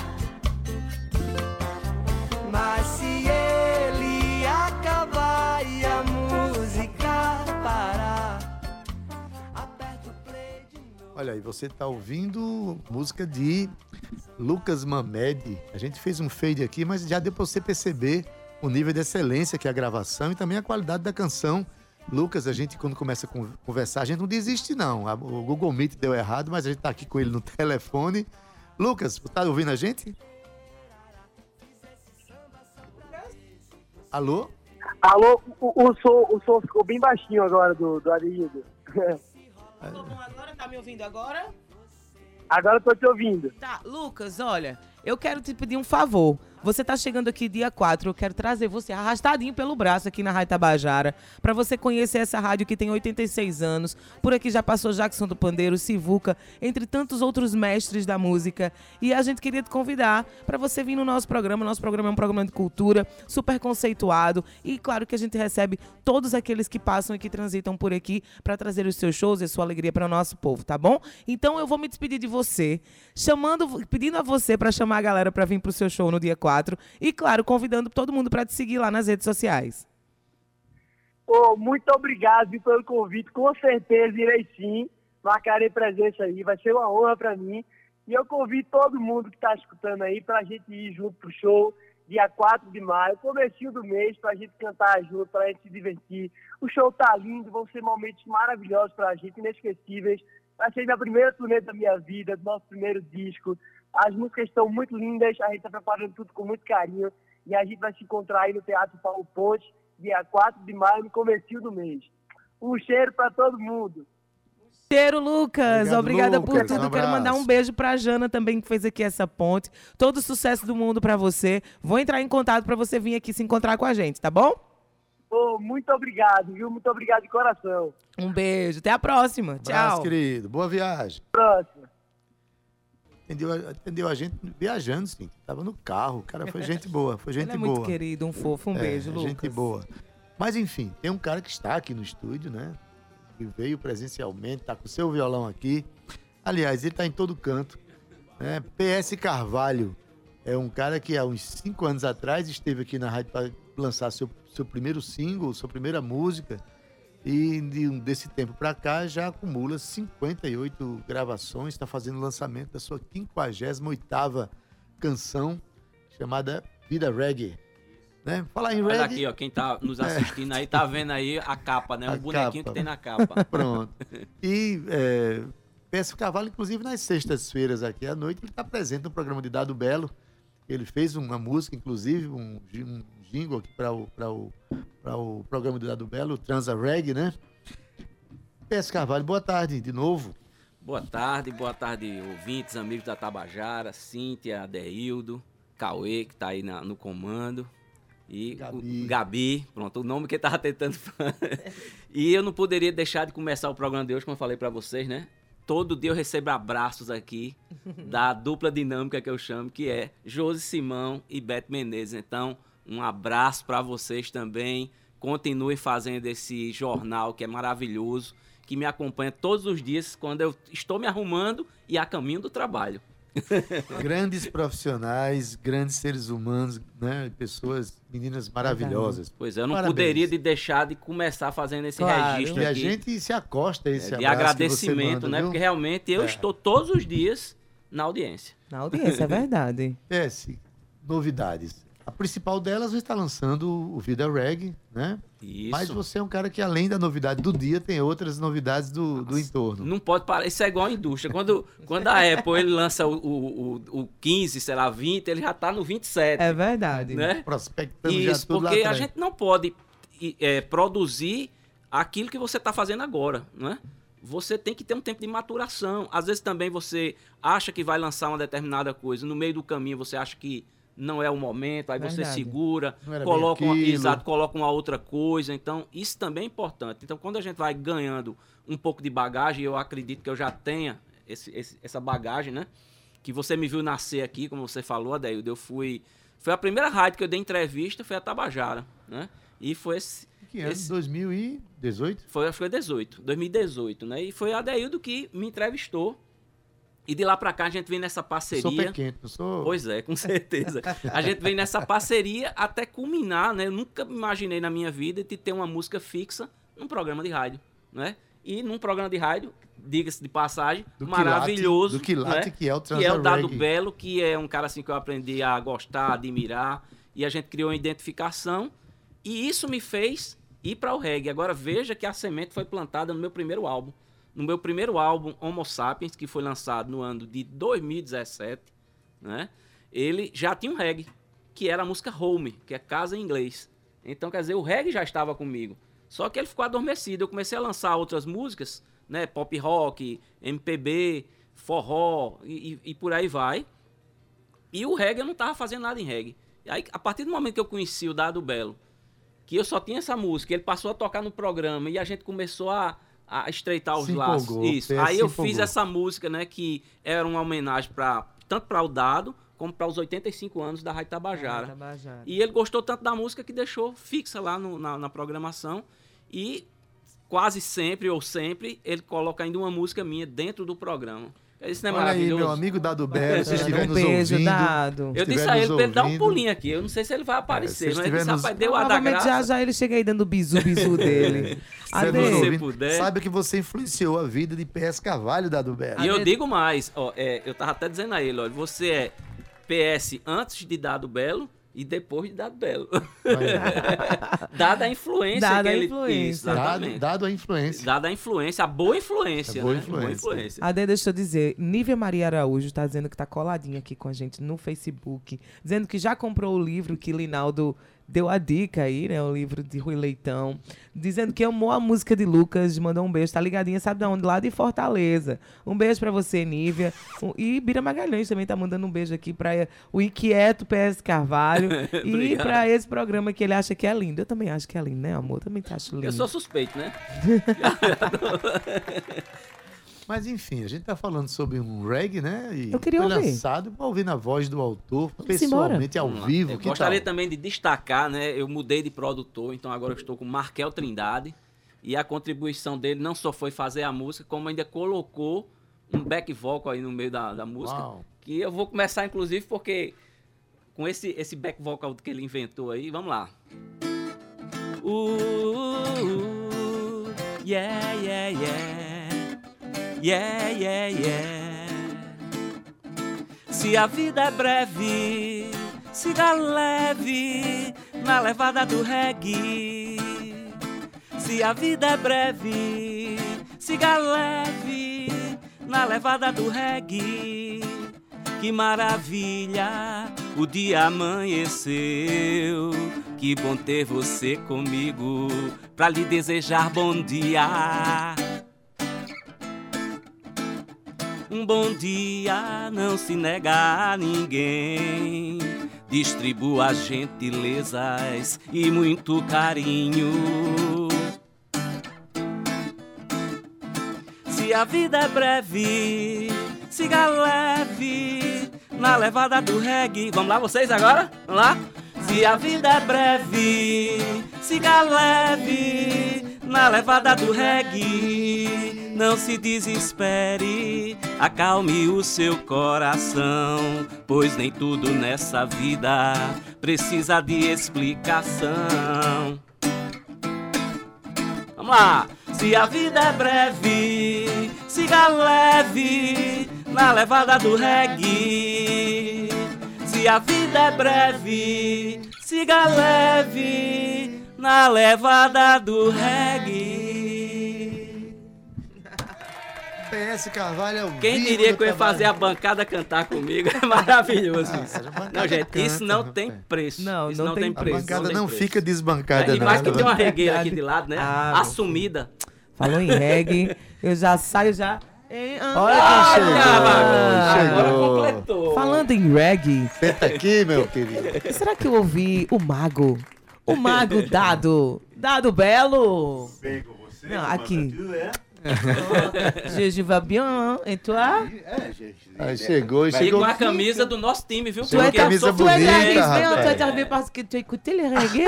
Mas se ele acabar e a música parar, aperta o play de novo. Olha aí, você tá ouvindo música de Lucas Mamed. A gente fez um fade aqui, mas já deu pra você perceber o nível de excelência que é a gravação e também a qualidade da canção. Lucas, a gente quando começa a con- conversar, a gente não desiste não. O Google Meet deu errado, mas a gente tá aqui com ele no (laughs) telefone. Lucas, você tá ouvindo a gente? Alô? Alô, o, o, som, o som ficou bem baixinho agora do, do Adeildo. agora? Tá me ouvindo agora? Agora eu tô te ouvindo. Tá, Lucas, olha, eu quero te pedir um favor. Você tá chegando aqui dia 4, eu quero trazer você arrastadinho pelo braço aqui na Rádio Tabajara, pra você conhecer essa rádio que tem 86 anos. Por aqui já passou Jackson do Pandeiro, Sivuca, entre tantos outros mestres da música. E a gente queria te convidar pra você vir no nosso programa. Nosso programa é um programa de cultura, super conceituado. E claro que a gente recebe todos aqueles que passam e que transitam por aqui pra trazer os seus shows e a sua alegria para o nosso povo, tá bom? Então eu vou me despedir de você, chamando, pedindo a você pra chamar a galera pra vir pro seu show no dia 4 e claro, convidando todo mundo pra te seguir lá nas redes sociais. Pô, muito obrigado pelo convite. Com certeza irei sim. Marcarei presença aí. Vai ser uma honra para mim. E eu convido todo mundo que está escutando aí para a gente ir junto pro show dia 4 de maio, comecinho do mês, para a gente cantar junto, para a gente se divertir. O show tá lindo, vão ser momentos maravilhosos para a gente, inesquecíveis. Vai ser minha primeira turnê da minha vida, do nosso primeiro disco. As músicas estão muito lindas, a gente está preparando tudo com muito carinho. E a gente vai se encontrar aí no Teatro Paulo Ponte, dia 4 de maio, no comecinho do mês. Um cheiro para todo mundo. Cheiro, Lucas. Obrigado, Obrigada por Lucas. tudo. Um Quero mandar um abraço. beijo pra Jana também, que fez aqui essa ponte. Todo o sucesso do mundo pra você. Vou entrar em contato pra você vir aqui se encontrar com a gente, tá bom? Pô, muito obrigado, viu? Muito obrigado de coração. Um beijo. Até a próxima. Abraço, Tchau. querido. Boa viagem. Próximo. Entendeu, atendeu a gente viajando, sim. Tava no carro. O cara foi gente boa. Foi (laughs) gente Ele é muito boa. querido, um fofo. Um É, beijo, Lucas. Gente boa. Mas enfim, tem um cara que está aqui no estúdio, né? Que veio presencialmente, tá com seu violão aqui. Aliás, ele tá em todo canto. Né? PS Carvalho é um cara que há uns cinco anos atrás esteve aqui na rádio para lançar seu, seu primeiro single, sua primeira música. E de desse tempo para cá já acumula 58 gravações, está fazendo o lançamento da sua 58ª canção, chamada Vida Reggae. Né? Falar em Olha reggae. aqui, ó, quem tá nos assistindo aí tá vendo aí a capa, né? A O bonequinho capa. que tem na capa. (laughs) Pronto. (laughs) E é, Peço Cavalo, inclusive nas sextas-feiras aqui à noite, ele está presente no programa de Dado Belo. Ele fez uma música, inclusive, um, um jingle aqui para o, pra o, pra o programa de Dado Belo, o Transa Reg, né? Peço Carvalho, boa tarde de novo. Boa tarde, boa tarde, ouvintes, amigos da Tabajara, Cíntia, Adeildo, Cauê, que tá aí na- no comando. E Gabi. o Gabi, pronto, o nome que ele tava tentando. (laughs) e eu não poderia deixar de começar o programa de hoje, como eu falei pra vocês, né? Todo dia eu recebo abraços aqui da dupla dinâmica que eu chamo, que é Josi Simão e Beto Menezes. Então, um abraço pra vocês também. Continuem fazendo esse jornal que é maravilhoso, que me acompanha todos os dias quando eu estou me arrumando e a caminho do trabalho. (laughs) Grandes profissionais, grandes seres humanos, né? Pessoas, meninas maravilhosas. Pois é, eu não Parabéns. poderia de deixar de começar fazendo esse Claro. registro E a aqui. gente se acosta a esse é, de abraço que você agradecimento, manda, né? viu? Porque realmente eu É. estou todos os dias na audiência. Na audiência, é verdade. (laughs) PS, novidades. A principal delas estar lançando o Vida Reg, né? Isso. Mas você é um cara que, além da novidade do dia, tem outras novidades do, do entorno. Não pode parar. Isso é igual a indústria. Quando, (laughs) quando a Apple ele lança o, o, o, o 15, sei lá, 20, ele já tá no 27. É verdade. né? Prospectando já Isso, tudo lá porque a gente não pode é, produzir aquilo que você está fazendo agora, não é? Você tem que ter um tempo de maturação. Às vezes também você acha que vai lançar uma determinada coisa, no meio do caminho você acha que não é o momento, aí você Verdade. segura, Não era coloca uma, exato, coloca uma outra coisa. Então, isso também é importante. Então, quando a gente vai ganhando um pouco de bagagem, eu acredito que eu já tenha esse- esse- essa bagagem, né? Que você me viu nascer aqui, como você falou, Adeildo, eu fui... Foi a primeira rádio que eu dei entrevista, foi a Tabajara, né? E foi esse... Que ano? esse- 2018? foi, acho que foi 18, 2018, né? E foi a Adeildo que me entrevistou. E de lá pra cá a gente vem nessa Sou parceria. pequeno, não sou... Pois é, com certeza. A gente vem nessa parceria até culminar, né? Eu nunca imaginei na minha vida de ter uma música fixa num programa de rádio, né? E num programa de rádio, diga-se de passagem, Do maravilhoso. quilate- do quilate né? que é o Que é o Dado Reggae. Belo, que é um cara assim que eu aprendi a gostar, admirar. E a gente criou uma identificação. E isso me fez ir para o reggae. Agora veja que a semente foi plantada no meu primeiro álbum. No meu primeiro álbum, Homo Sapiens, que foi lançado no ano de 2017, né? Ele já tinha um reggae, que era a música Home, que é casa em inglês. Então, quer dizer, o reggae já estava comigo. Só que ele ficou adormecido. Eu comecei a lançar outras músicas, né? Pop rock, MPB, forró e, e- e por aí vai. E o reggae eu não tava fazendo nada em reggae. E aí, a partir do momento que eu conheci o Dado Belo, que eu só tinha essa música, ele passou a tocar no programa e a gente começou a, a estreitar os Se laços. empolgou, Isso. Aí eu empolgou. fiz essa música, né, que era uma homenagem para tanto para o Dado como para os 85 anos da Rádio Tabajara. Tabajara. E ele gostou tanto da música que deixou fixa lá no- na, na programação. E quase sempre ou sempre ele coloca ainda uma música minha dentro do programa. Isso não é Olha aí, maravilhoso? meu amigo Dado Belo, (laughs) se estiver um nos beijo, ouvindo... Dado. Eu disse a ele pra ele dar um pulinho aqui. Eu não sei se ele vai aparecer, se mas ele disse, nos- rapaz, deu a da Provavelmente já graça. já ele chega aí dando bisu, bisu (laughs) dele. se ouvindo, puder. Saiba que você influenciou a vida de PS Carvalho, Dado Belo. E eu digo mais, ó, é, eu tava até dizendo a ele, olha, você é PS antes de Dado Belo e depois de Dado Belo. (laughs) Dada a influência Dada que a ele influência. Isso, Dado, dado a influência. Dada a influência, a boa influência, A boa né? influência. Ade, deixa eu dizer, Nívia Maria Araújo está dizendo que está coladinha aqui com a gente no Facebook, dizendo que já comprou o livro que Linaldo deu a dica aí, né? O livro de Rui Leitão. Dizendo que amou a música de Lucas, mandou um beijo, tá ligadinha, sabe de onde? Lá de Fortaleza. Um beijo pra você, Nívia. E Bira Magalhães também tá mandando um beijo aqui pra o inquieto PS Carvalho (laughs) e pra esse programa que ele acha que é lindo. Eu também acho que é lindo, né, amor? Eu também te acho lindo. Eu sou suspeito, né? (laughs) (laughs) Mas enfim, a gente tá falando sobre um reggae, né? E Eu queria foi ouvir. lançado pra ouvir na voz do autor, Vamos embora. pessoalmente, ao Vamos lá. vivo. Eu que gostaria tal? também de destacar, né? Eu mudei de produtor, então agora eu estou com Markel Trindade. E a contribuição dele não só foi fazer a música, como ainda colocou um back vocal aí no meio da, da música. Uau. Que eu vou começar, inclusive, porque com esse, esse back vocal que ele inventou aí, vamos lá. Uh, yeah, yeah, yeah. Yeah, yeah, yeah. Se a vida é breve, siga leve, na levada do reggae. Se a vida é breve, siga leve na levada do reggae. Que maravilha, o dia amanheceu. Que bom ter você comigo pra lhe desejar bom dia. Um bom dia não se nega a ninguém. Distribua gentilezas e muito carinho. Se a vida é breve, siga leve na levada do reggae. Vamos lá, vocês agora? Vamos lá? Se a vida é breve, siga leve na levada do reggae. Não se desespere, acalme o seu coração, pois nem tudo nessa vida precisa de explicação. Vamos lá! Se a vida é breve, siga leve na levada do reggae. Se a vida é breve, siga leve na levada do reggae. PS Carvalho é o Quem diria que eu ia trabalho. fazer a bancada cantar comigo? É maravilhoso Ah, isso. a bancada Não, gente, canta, isso não tem preço. Não, isso não tem A preço. bancada tem não preço. fica desbancada, É, e não. mais que tem uma né? regueira aqui de lado, né? Ah, Assumida. Falou em reggae, eu já saio já. Olha Ah, quem chegou. Agora chegou. completou. Falando em reggae, Senta aqui, meu querido. será que eu ouvi o mago? O mago Dado. Dado Belo. Com você? Não, aqui. (laughs) anda tudo, é? Je, je vais bien. Et toi? É, gente. Aí chegou, E chegou. com a camisa do nosso time, viu? Chegou Porque a eu camisa sou Tu es bonita, arrivé, tu es arrivé parce que tu écouté les reggae.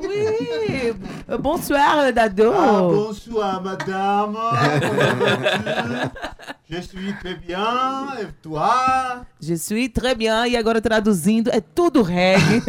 Oui. Bonsoir, Dado. Ah, bonsoir, madame. (laughs) Je suis très bien. Et toi? Je suis très bien. E agora traduzindo, é tudo reggae.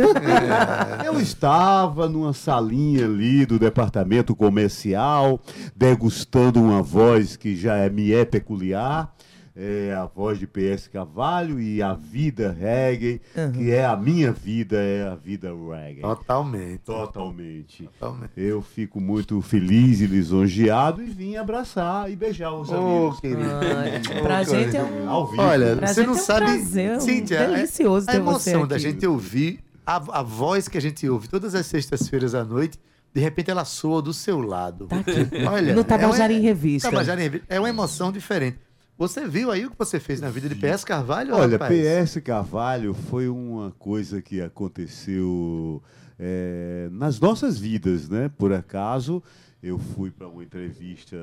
(laughs) Eu estava numa salinha ali do departamento comercial, degustando uma voz que já é, me é peculiar. É a voz de PS Carvalho e a vida reggae, que é a minha vida, é a vida reggae. Totalmente. Totalmente. Totalmente. Eu fico muito feliz e lisonjeado e vim abraçar e beijar os Ô, amigos. querido. Ah, pra gente é um... Ao vivo. Olha, Pra você gente não é um sabe. prazer, um Cíntia, é- delicioso a ter você emoção da gente ouvir a, a voz que a gente ouve todas as sextas-feiras à noite, de repente ela soa do seu lado. Tá aqui. Olha, No Tabajara é em Revista. Tabajara em Revista. É uma emoção diferente. Você viu aí o que você fez na vida de PS Carvalho? Olha, rapaz? PS Carvalho foi uma coisa que aconteceu é, nas nossas vidas, né? Por acaso, eu fui para uma entrevista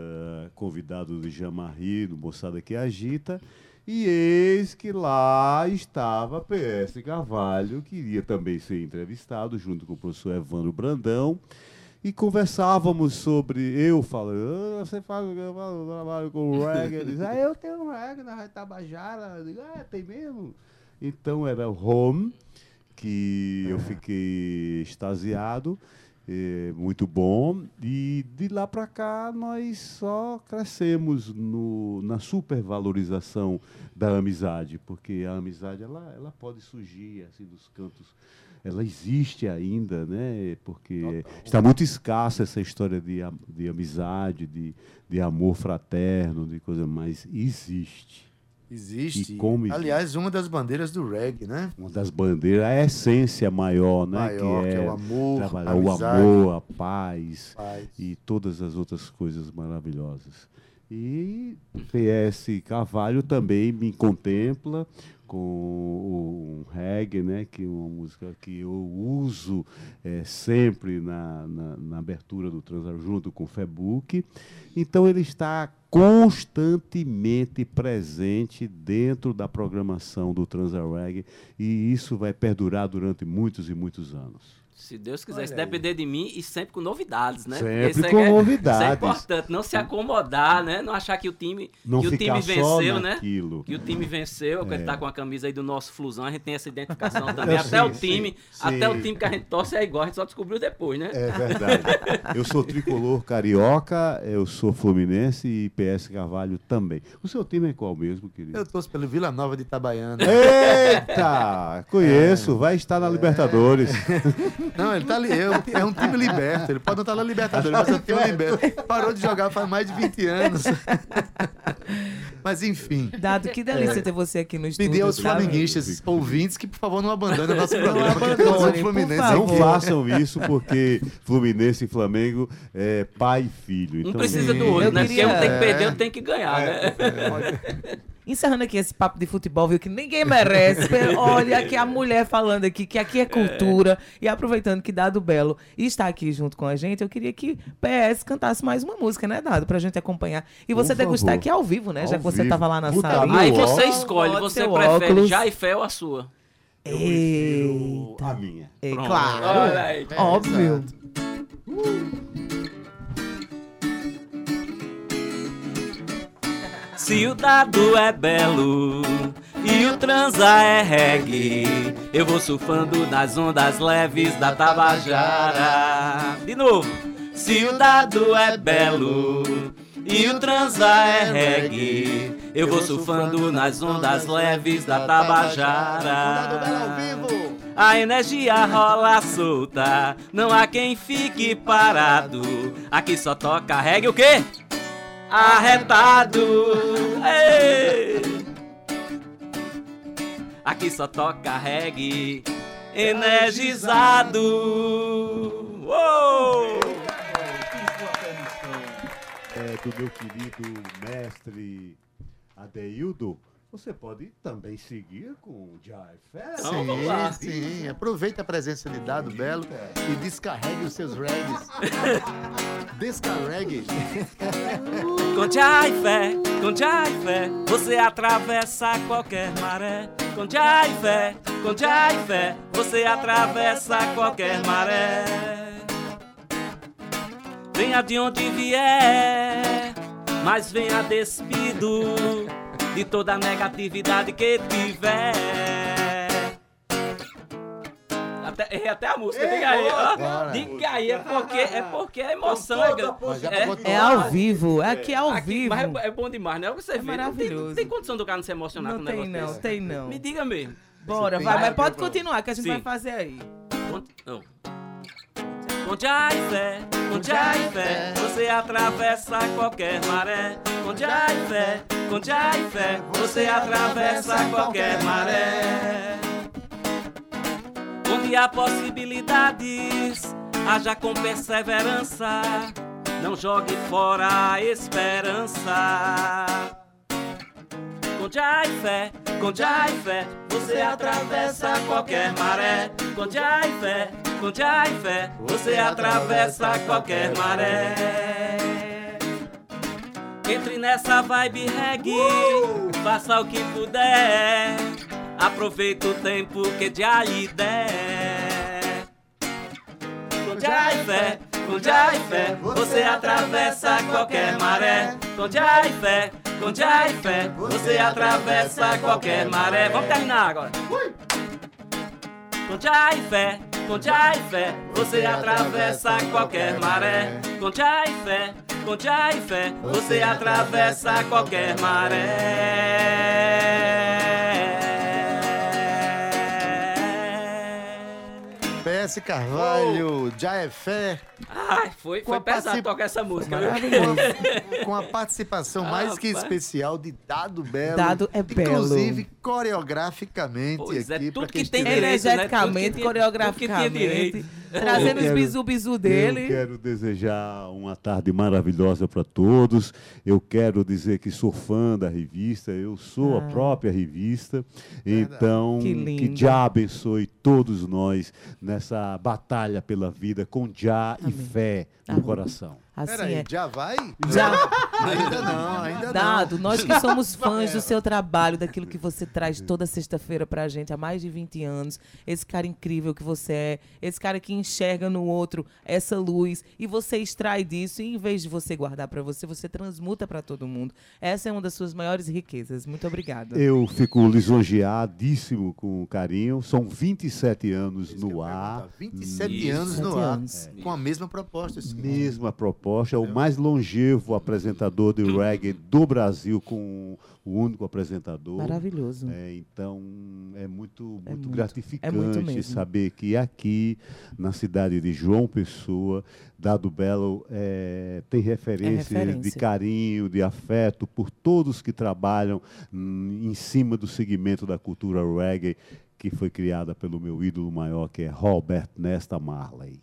convidado do Jamarri, no Moçada que Agita, e eis que lá estava PS Carvalho, que iria também ser entrevistado, junto com o professor Evandro Brandão. E conversávamos sobre. Eu falando, "Ah, você faz eu falo- trabalho com (laughs) reggae. Ele diz, ah, eu tenho um reggae na Tabajara. Eu digo, ah, tem mesmo? Então era o Home, que eu fiquei extasiado, eh, muito bom. E de lá para cá nós só crescemos no, na supervalorização da amizade, porque a amizade ela, ela pode surgir assim dos cantos ela existe ainda, né? Porque está muito escassa essa história de, de amizade, de, de amor fraterno, de coisa, mas existe. Existe. E como. Aliás, uma das bandeiras do reggae, né? Uma das bandeiras, a essência maior, né? Maior, que é o amor, trabalhar o amor, a paz Paz. e todas as outras coisas maravilhosas. E PS Carvalho também me contempla com o um reggae, né, que é uma música que eu uso eh, sempre na, na, na abertura do Transar junto com o Facebook. Então ele está constantemente presente dentro da programação do Transar Reggae e isso vai perdurar durante muitos e muitos anos. Se Deus quiser, se depender de mim e sempre com novidades, né? Sempre Isso é com que é- novidades. Isso é importante, não se acomodar, né? Não achar que o time, Não que o time só venceu, né? naquilo. Que o time venceu, que ele É. tá com a camisa aí do nosso Flusão, a gente tem essa identificação (laughs) também. Eu até sei, o time, sim, até sim. o time que a gente torce é igual, a gente só descobriu depois, né? É verdade. Eu sou tricolor carioca, eu sou fluminense e PS Carvalho também. O seu time é qual mesmo, querido? Eu torço pelo Vila Nova de Itabaiana. Eita! Conheço, vai estar na Libertadores. Não, ele tá ali. É um, é um time liberto. Ele pode não estar na Libertadores, mas é um time liberto. Parou de jogar faz mais de 20 anos. Mas enfim. Dado, que delícia ter você aqui no estúdio. Pedir aos sabe? flamenguistas ouvintes que, por favor, não abandonem o nosso programa. fluminenses. favor. Não façam isso, porque Fluminense e Flamengo é pai e filho. Um Então, precisa do Eu outro, né? queria- Porque um tem que perder, É. outro tem que ganhar, né? (laughs) Encerrando aqui esse papo de futebol, viu? Que ninguém merece. (laughs) Olha, aqui a mulher falando aqui, que aqui é cultura. E aproveitando que Dado Belo está aqui junto com a gente, eu queria que PS cantasse mais uma música, né, Dado? Pra gente acompanhar. E você Por degustar favor. aqui ao vivo, né? já Ao que você vivo. tava lá na Botar sala. Aí você escolhe, Pode você prefere óculos. Jaifé ou a sua? eu Eita. a minha. É claro. Olha aí. Óbvio. Se o dado é belo e o transa é reggae, eu vou surfando nas ondas leves da Tabajara. De novo. Se o dado é belo e o transa é reggae, eu vou surfando nas ondas leves da Tabajara. A energia rola solta, não há quem fique parado. Aqui só toca reggae o quê? Arretado. Ei! Aqui só toca reggae energizado. Uou! É, do meu querido mestre Adeildo, você pode também seguir com o Jaifé. Então, vamos lá. Sim, sim. Aproveita a presença de Dado Belo e descarregue os seus regs. (laughs) Descarregue. Com Jaifé, com Jaifé, você atravessa qualquer maré. Com Jaifé, com Jaifé, você atravessa qualquer maré. Venha de onde vier, mas venha despido de toda a negatividade que tiver. Até, errei até a música, diga aí, ó. Bora. Diga aí, é porque, é porque a emoção é grande. É. É ao vivo. Aqui é ao Aqui, vivo. mas é, é bom demais, né? Você vê, não tem, maravilhoso. não tem condição do cara não se emocionar Não com um tem negócio não, desse. tem não. Me diga mesmo. Bora, tem vai, mas pode continuar, que a gente Sim. vai fazer aí. Com- não. Com Jaifé, com Jaifé, você atravessa qualquer maré. Com Jaifé, com Jaifé, você atravessa qualquer maré. Onde há possibilidades, haja com perseverança. Não jogue fora a esperança. Com Jaifé, com Jaifé, você atravessa qualquer maré. Com Jaifé, com Jaifé, você atravessa qualquer maré. Entre nessa vibe reggae, faça o que puder. Aproveita o tempo que já lhe der. Com Jaifé, com Jaifé, você atravessa qualquer maré. Com Jaifé, com Jaifé, você atravessa qualquer maré. Vamos terminar agora. Com Jaifé, com Jaifé, você atravessa qualquer maré. Com Jaifé, com Jaifé, você atravessa qualquer maré. PS Carvalho, já é fé. Ai, foi, Com foi a pesado participa- tocar essa música. viu? Maravilhoso. Com a participação Ah, mais que rapaz. especial de Dado Belo. Dado é belo. Inclusive, coreograficamente Pois é, aqui. tudo pra quem que tem direito, né? Energeticamente, Tudo tudo tinha coreograficamente. Trazendo Eu os bizu-bizu Eu dele. quero desejar uma tarde maravilhosa para todos. Eu quero dizer que sou fã da revista, eu sou a própria revista. Então, Que que. Já abençoe todos nós nessa batalha pela vida com Já e fé no coração. Assim Peraí, é. já vai? Já. Ainda não, ainda Dado, não. nós que somos (laughs) fãs do seu trabalho, daquilo que você traz toda sexta-feira pra gente há mais de 20 anos, esse cara incrível que você é, esse cara que enxerga no outro essa luz e você extrai disso e em vez de você guardar pra você, você transmuta pra todo mundo. Essa é uma das suas maiores riquezas. Muito obrigada. Eu fico lisonjeadíssimo com carinho. São 27 anos eu no ar. perguntar. 27 Isso. anos no 27 ar. anos. Com a mesma proposta. esse Mesma proposta. É o mais longevo apresentador de reggae do Brasil, com o único apresentador. Maravilhoso. É, então, é muito, muito, muito, gratificante é muito saber que aqui, na cidade de João Pessoa, Dado Belo é, tem referências de referência. carinho, de afeto por todos que trabalham hum, em cima do segmento da cultura reggae, que foi criada pelo meu ídolo maior, que é Robert Nesta Marley.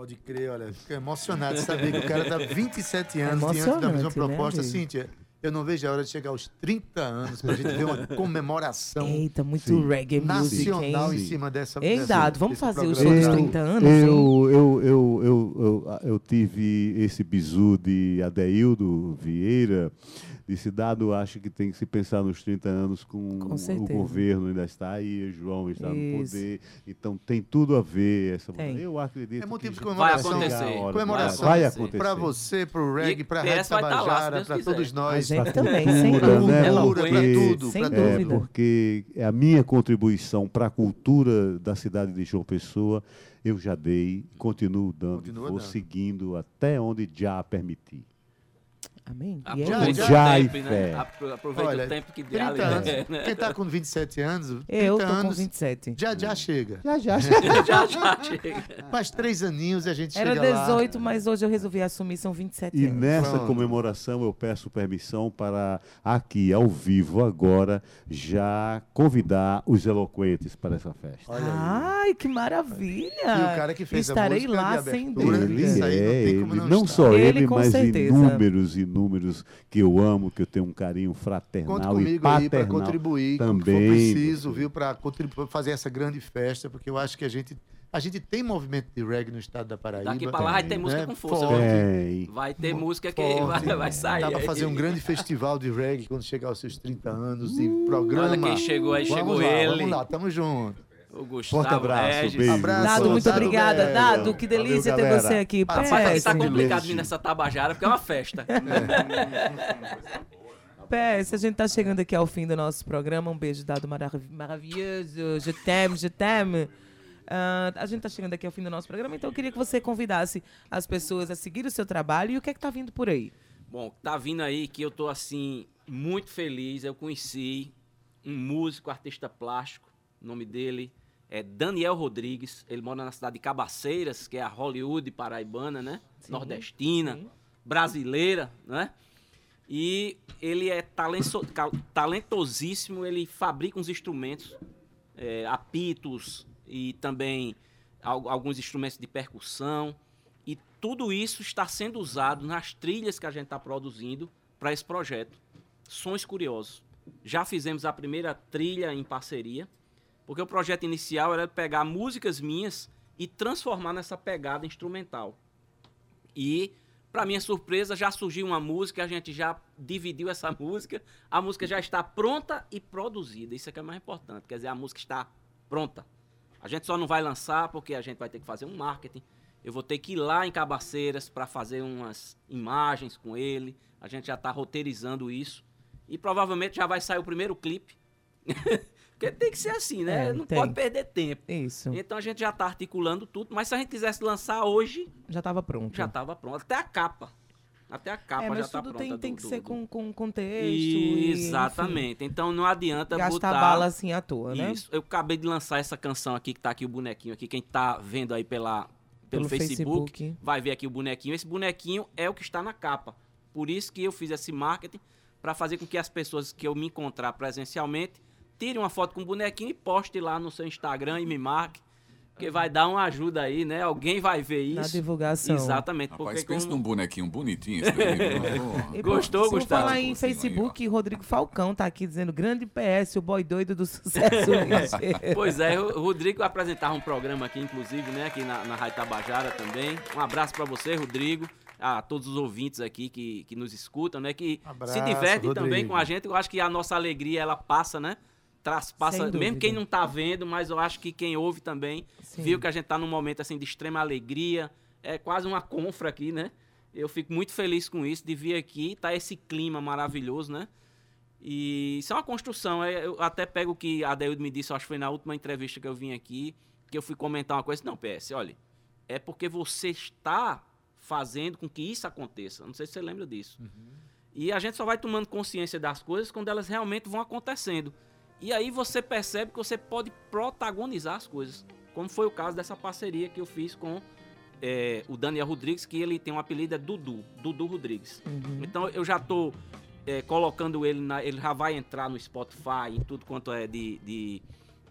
Pode crer, olha, fico emocionado de saber que o cara tá 27 anos diante da mesma né, proposta. amigo? Cíntia, eu não vejo a hora de chegar aos 30 anos pra gente ver uma (laughs) comemoração Eita, muito Sim. reggae music, nacional em cima dessa. Ei, dessa- Dado, vamos fazer o show dos 30 anos? Eu, eu, eu, eu, eu, eu tive esse bizu de Adeildo Vieira. Disse, Dado, acho que tem que se pensar nos 30 anos com, Com o governo ainda está aí, João está no poder. Então tem tudo a ver. Essa, Tem. eu acredito É motivo de que comemoração. Vai a acontecer. Comemoração vai acontecer. Pra você, pro reggae, E pra PS Rádio Tabajara, quiser. todos A nós. Gente pra também, sem cultura, dúvida. né? Pra Porque- tudo. Sem É, dúvida. porque a minha contribuição para a cultura da cidade de João Pessoa, eu já dei, continuo dando, Continua vou dando. seguindo até onde já permitir. Amém. E é Aproveita o Já e tempo, né? Aproveita Olha, o tempo que 30 ali, anos. né? Quem tá com 27 anos, 30 Eu tô com anos, 27. (laughs) já já chega. Já, já. já, já chega. Mais três aninhos e a gente Era chega lá. 18, mas hoje eu resolvi assumir, são 27 E anos. nessa Pronto. comemoração eu peço permissão para aqui, ao vivo, agora, já convidar os eloquentes para essa festa. Olha aí. Ai, que maravilha! E o cara que fez a Estarei música lá de sem dúvida. Isso aí não é, tem como ele, não não só Ele, ele, com mas certeza. inúmeros, inúmeros que eu amo, que eu tenho um carinho fraternal Conta e comigo aí para paternal contribuir que for também. preciso, viu? Para fazer essa grande festa, porque eu acho que a gente, a gente tem movimento de reggae no estado da Paraíba. Daqui pra lá vai ter música né? com força. Forte. Vai ter música que Forte. vai, vai sair. Dá para fazer um grande festival de reggae quando chegar aos seus 30 anos de programa. Olha quem chegou aí, vamos chegou lá, ele. Vamos lá, tamo junto. O Gustavo Forte abraço, Regis. beijo. Abraço. Dado, muito Dado obrigada. Dado, que delícia Valeu, ter você aqui. Ah, Rapaz, tá PS. complicado vir nessa tabajara porque é uma festa. (laughs) PS, a gente tá chegando aqui ao fim do nosso programa. Um beijo dado marav- maravilhoso. Je t'aime, je t'aime. Ah, a gente tá chegando aqui ao fim do nosso programa, então eu queria que você convidasse as pessoas a seguir o seu trabalho e o que é que tá vindo por aí. Bom, tá vindo aí que eu tô assim muito feliz. Eu conheci um músico, artista plástico. O nome dele é Daniel Rodrigues. Ele mora na cidade de Cabaceiras, que é a Hollywood paraibana, né? Sim, Nordestina, sim. brasileira, né? E ele é cal- talentosíssimo. Ele fabrica uns instrumentos, é, apitos e também al- alguns instrumentos de percussão. E tudo isso está sendo usado nas trilhas que a gente está produzindo para esse projeto. Sons Curiosos. Já fizemos a primeira trilha em parceria, porque o projeto inicial era pegar músicas minhas e transformar nessa pegada instrumental. E, para minha surpresa, já surgiu uma música, a gente já dividiu essa (laughs) música, a música já está pronta e produzida. Isso é que é mais importante, quer dizer, a música está pronta. A gente só não vai lançar porque a gente vai ter que fazer um marketing. Eu vou ter que ir lá em Cabaceiras para fazer umas imagens com ele. A gente já está roteirizando isso. E provavelmente já vai sair o primeiro clipe. (laughs) porque tem que ser assim, né? É, não tem. pode perder tempo. Isso. Então a gente já está articulando tudo. Mas se a gente quisesse lançar hoje, Já tava pronto. já estava pronto. Até a capa. Até a capa é, já mas está tudo pronta. tem, tem do- que do- ser do- com, com contexto. e, enfim, Exatamente. Então não adianta gastar botar... bala assim à toa, né? Isso. Eu acabei de lançar essa canção aqui, que tá aqui o bonequinho aqui. Quem tá vendo aí pela, pelo, Pelo Facebook, Facebook. vai ver aqui o bonequinho. Esse bonequinho é o que está na capa. Por isso que eu fiz esse marketing para fazer com que as pessoas que eu me encontrar presencialmente tirem uma foto com o bonequinho e poste lá no seu Instagram e me marque. Porque vai dar uma ajuda aí, né? Alguém vai ver isso. Na divulgação. Exatamente. Rapaz, porque pensa como- num bonequinho bonitinho esse daí. (laughs) E, Gostou, se Gustavo? falar em Assim, Facebook, Rodrigo Falcão tá aqui dizendo grande PS, o boy doido do sucesso. ligeiro." (laughs) Pois é, o Rodrigo apresentava um programa aqui, inclusive, né? Aqui na, na Rádio Tabajara também. Um abraço pra você, Rodrigo. A todos os ouvintes aqui que, que nos escutam, né? Que Abraço, se divertem também Rodrigo. com a gente. Eu acho que a nossa alegria, ela passa, né? Traz, passa, Sem mesmo quem não tá vendo, mas eu acho que quem ouve também Sim. viu que a gente tá num momento assim de extrema alegria. É quase uma confra aqui, né? Eu fico muito feliz com isso, de vir aqui, tá esse clima maravilhoso, né? E isso é uma construção. é, Eu até pego o que a Deildo me disse, acho que foi na última entrevista que eu vim aqui, que eu fui comentar uma coisa. Não, PS, olha, é porque você está fazendo com que isso aconteça. Não sei se você lembra disso. E a gente só vai tomando consciência das coisas quando elas realmente vão acontecendo. E aí você percebe que você pode protagonizar as coisas. Como foi o caso dessa parceria que eu fiz com é, o Daniel Rodrigues, que ele tem um apelido é Dudu, Dudu Rodrigues. Uhum. Então eu já tô é, colocando ele na. Ele já vai entrar no Spotify, em tudo quanto é de, de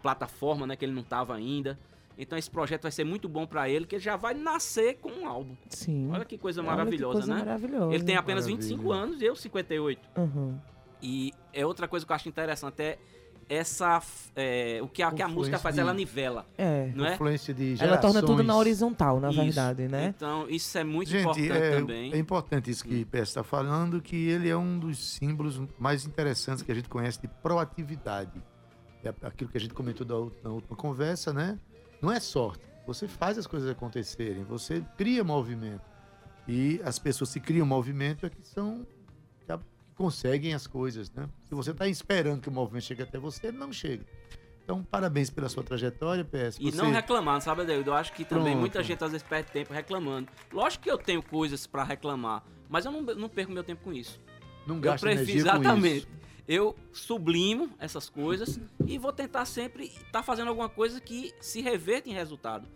plataforma, né? Que ele não tava ainda. Então esse projeto vai ser muito bom para ele, que ele já vai nascer com um álbum. Sim. Olha que coisa Olha que maravilhosa, coisa né? maravilhosa. Ele tem apenas Maravilha. 25 anos e eu 58. Uhum. E é outra coisa que eu acho interessante é essa é, o que a, que a música faz, Influência ela de- nivela, É. não é? Influência de Ela torna tudo na gerações. horizontal, na Isso. verdade, né? Então isso é muito Gente, importante é, também. é importante isso que o PS está falando, que ele é um dos símbolos mais interessantes que a gente conhece de proatividade. É aquilo que a gente comentou da na última conversa, né? Não é sorte. Você faz as coisas acontecerem, você cria movimento. E as pessoas que criam movimento é que são conseguem as coisas, né? Se você está esperando que o movimento chegue até você, ele não chega. Então, parabéns pela sua trajetória, PS. E Você- não reclamando, sabe, Adeildo? Eu acho que também Pronto. muita gente às vezes perde tempo reclamando. Lógico que eu tenho coisas pra reclamar, mas eu não, não perco meu tempo com isso. não Eu gasta prefiro, energia com exatamente. isso. Eu sublimo essas coisas (laughs) e vou tentar sempre estar fazendo alguma coisa que se reverta em resultado.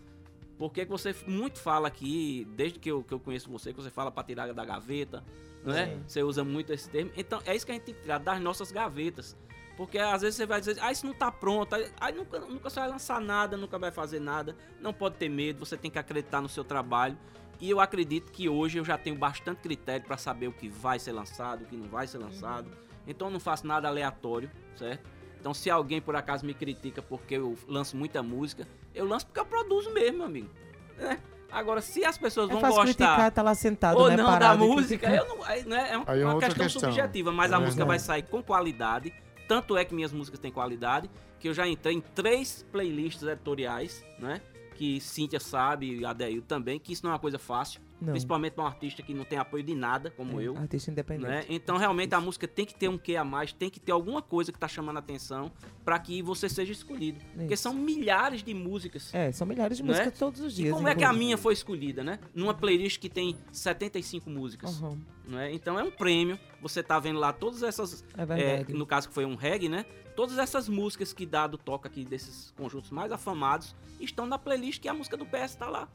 Porque que você muito fala aqui, desde que eu, que eu conheço você, que você fala para tirar da gaveta, não é? Você usa muito esse termo. Então é isso que a gente tem que tirar das nossas gavetas. Porque às vezes você vai dizer, ah, isso não tá pronto, aí, nunca, nunca você vai lançar nada, nunca vai fazer nada, não pode ter medo, você tem que acreditar no seu trabalho. E eu acredito que hoje eu já tenho bastante critério para saber o que vai ser lançado, o que não vai ser lançado. Então eu não faço nada aleatório, certo? Então se alguém por acaso me critica porque eu lanço muita música, eu lanço porque eu produzo mesmo, amigo. né? Agora, se as pessoas É vão fácil gostar criticar, tá lá sentado, ou né, não da música, eu não, aí, né, é um- Aí é uma questão, questão. subjetiva, mas É a música vai sair com qualidade. Tanto é que minhas músicas têm qualidade, que eu já entrei em três playlists editoriais, né? Que Cíntia sabe, e Adeil também, que isso não é uma coisa fácil. Não. Principalmente para um artista que não tem apoio de nada, como É, eu. Artista independente. Né? Então, realmente, a música tem que ter um quê a mais, tem que ter alguma coisa que tá chamando a atenção para que você seja escolhido. Porque Isso. são milhares de músicas. É, são milhares de Né? músicas todos os E dias. como é que a minha foi escolhida, né? Numa playlist que tem 75 músicas. Uhum. Não é? Então é um prêmio. Você tá vendo lá todas essas. É verdade. no caso que foi um reggae, né? Todas essas músicas que Dado toca aqui desses conjuntos mais afamados estão na playlist que a música do PS tá lá.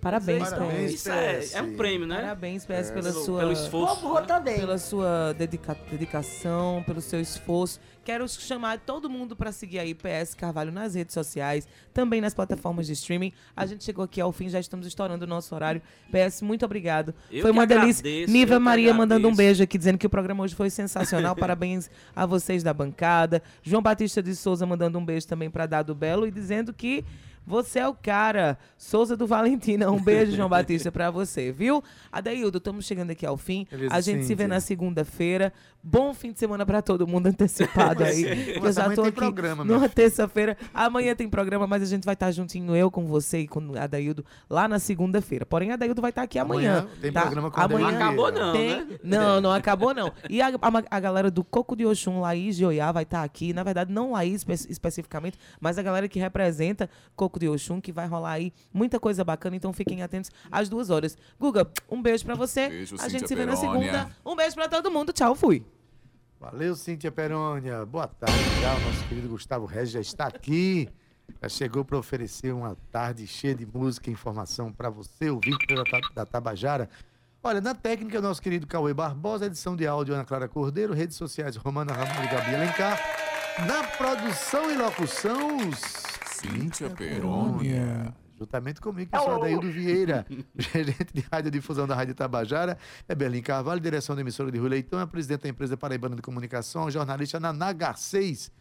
Parabéns, Parabéns, PS. Isso é, PS. é um prêmio, né? Parabéns, PS, pela Pelo, sua... pelo esforço. né? Pela sua dedica- dedicação, pelo seu esforço. Quero chamar todo mundo para seguir aí PS Carvalho nas redes sociais, também nas plataformas de streaming. A gente chegou aqui ao fim, já estamos estourando o nosso horário. PS, muito obrigado. Eu Foi que uma delícia. agradeço, Niva eu que Maria mandando um beijo aqui, dizendo que o programa hoje foi sensacional. (laughs) Parabéns a vocês da bancada. João Batista de Souza mandando um beijo também para Dado Belo e dizendo que você é o cara. Souza do Valentina. Um beijo, João Batista, para você, viu? Adaildo, estamos chegando aqui ao fim. Beleza, a gente se vê Cíntia. na segunda-feira. Bom fim de semana para todo mundo antecipado aí. (laughs) eu Mas já amanhã tô tem aqui programa, numa terça-feira. Amanhã tem programa, mas a gente vai estar juntinho eu com você e com o Adaildo lá na segunda-feira. Porém, Adaildo vai estar aqui amanhã. Amanhã tem tá? programa com a amanhã Acabou não, tem... né? Não, não acabou não. E a, a, a galera do Coco de Oxum, Laís de Oiá, vai estar aqui. Na verdade, não Laís espe- especificamente, mas a galera que representa Coco de Oxum, que vai rolar aí muita coisa bacana. Então fiquem atentos às duas horas. Guga, um beijo pra você. Beijo, a gente Cíntia se vê na Perônia. segunda. Um beijo pra todo mundo. Tchau, fui. Valeu, Cíntia Perônia. Boa tarde. O nosso querido Gustavo Regis já está aqui. Já chegou para oferecer uma tarde cheia de música e informação para você, ouvinte da, da Tabajara. Olha, na técnica, nosso querido Cauê Barbosa, edição de áudio Ana Clara Cordeiro, redes sociais Romana Ramon e Gabi Alencar. Na produção e locução, Cíntia Perônia. Juntamente comigo, que eu sou Adaildo Vieira, (laughs) gerente de radiodifusão da Rádio Tabajara, é Belém Carvalho, direção da emissora de Rui Leitão, é presidente da empresa Paraibana de Comunicação, jornalista na Nagar 6.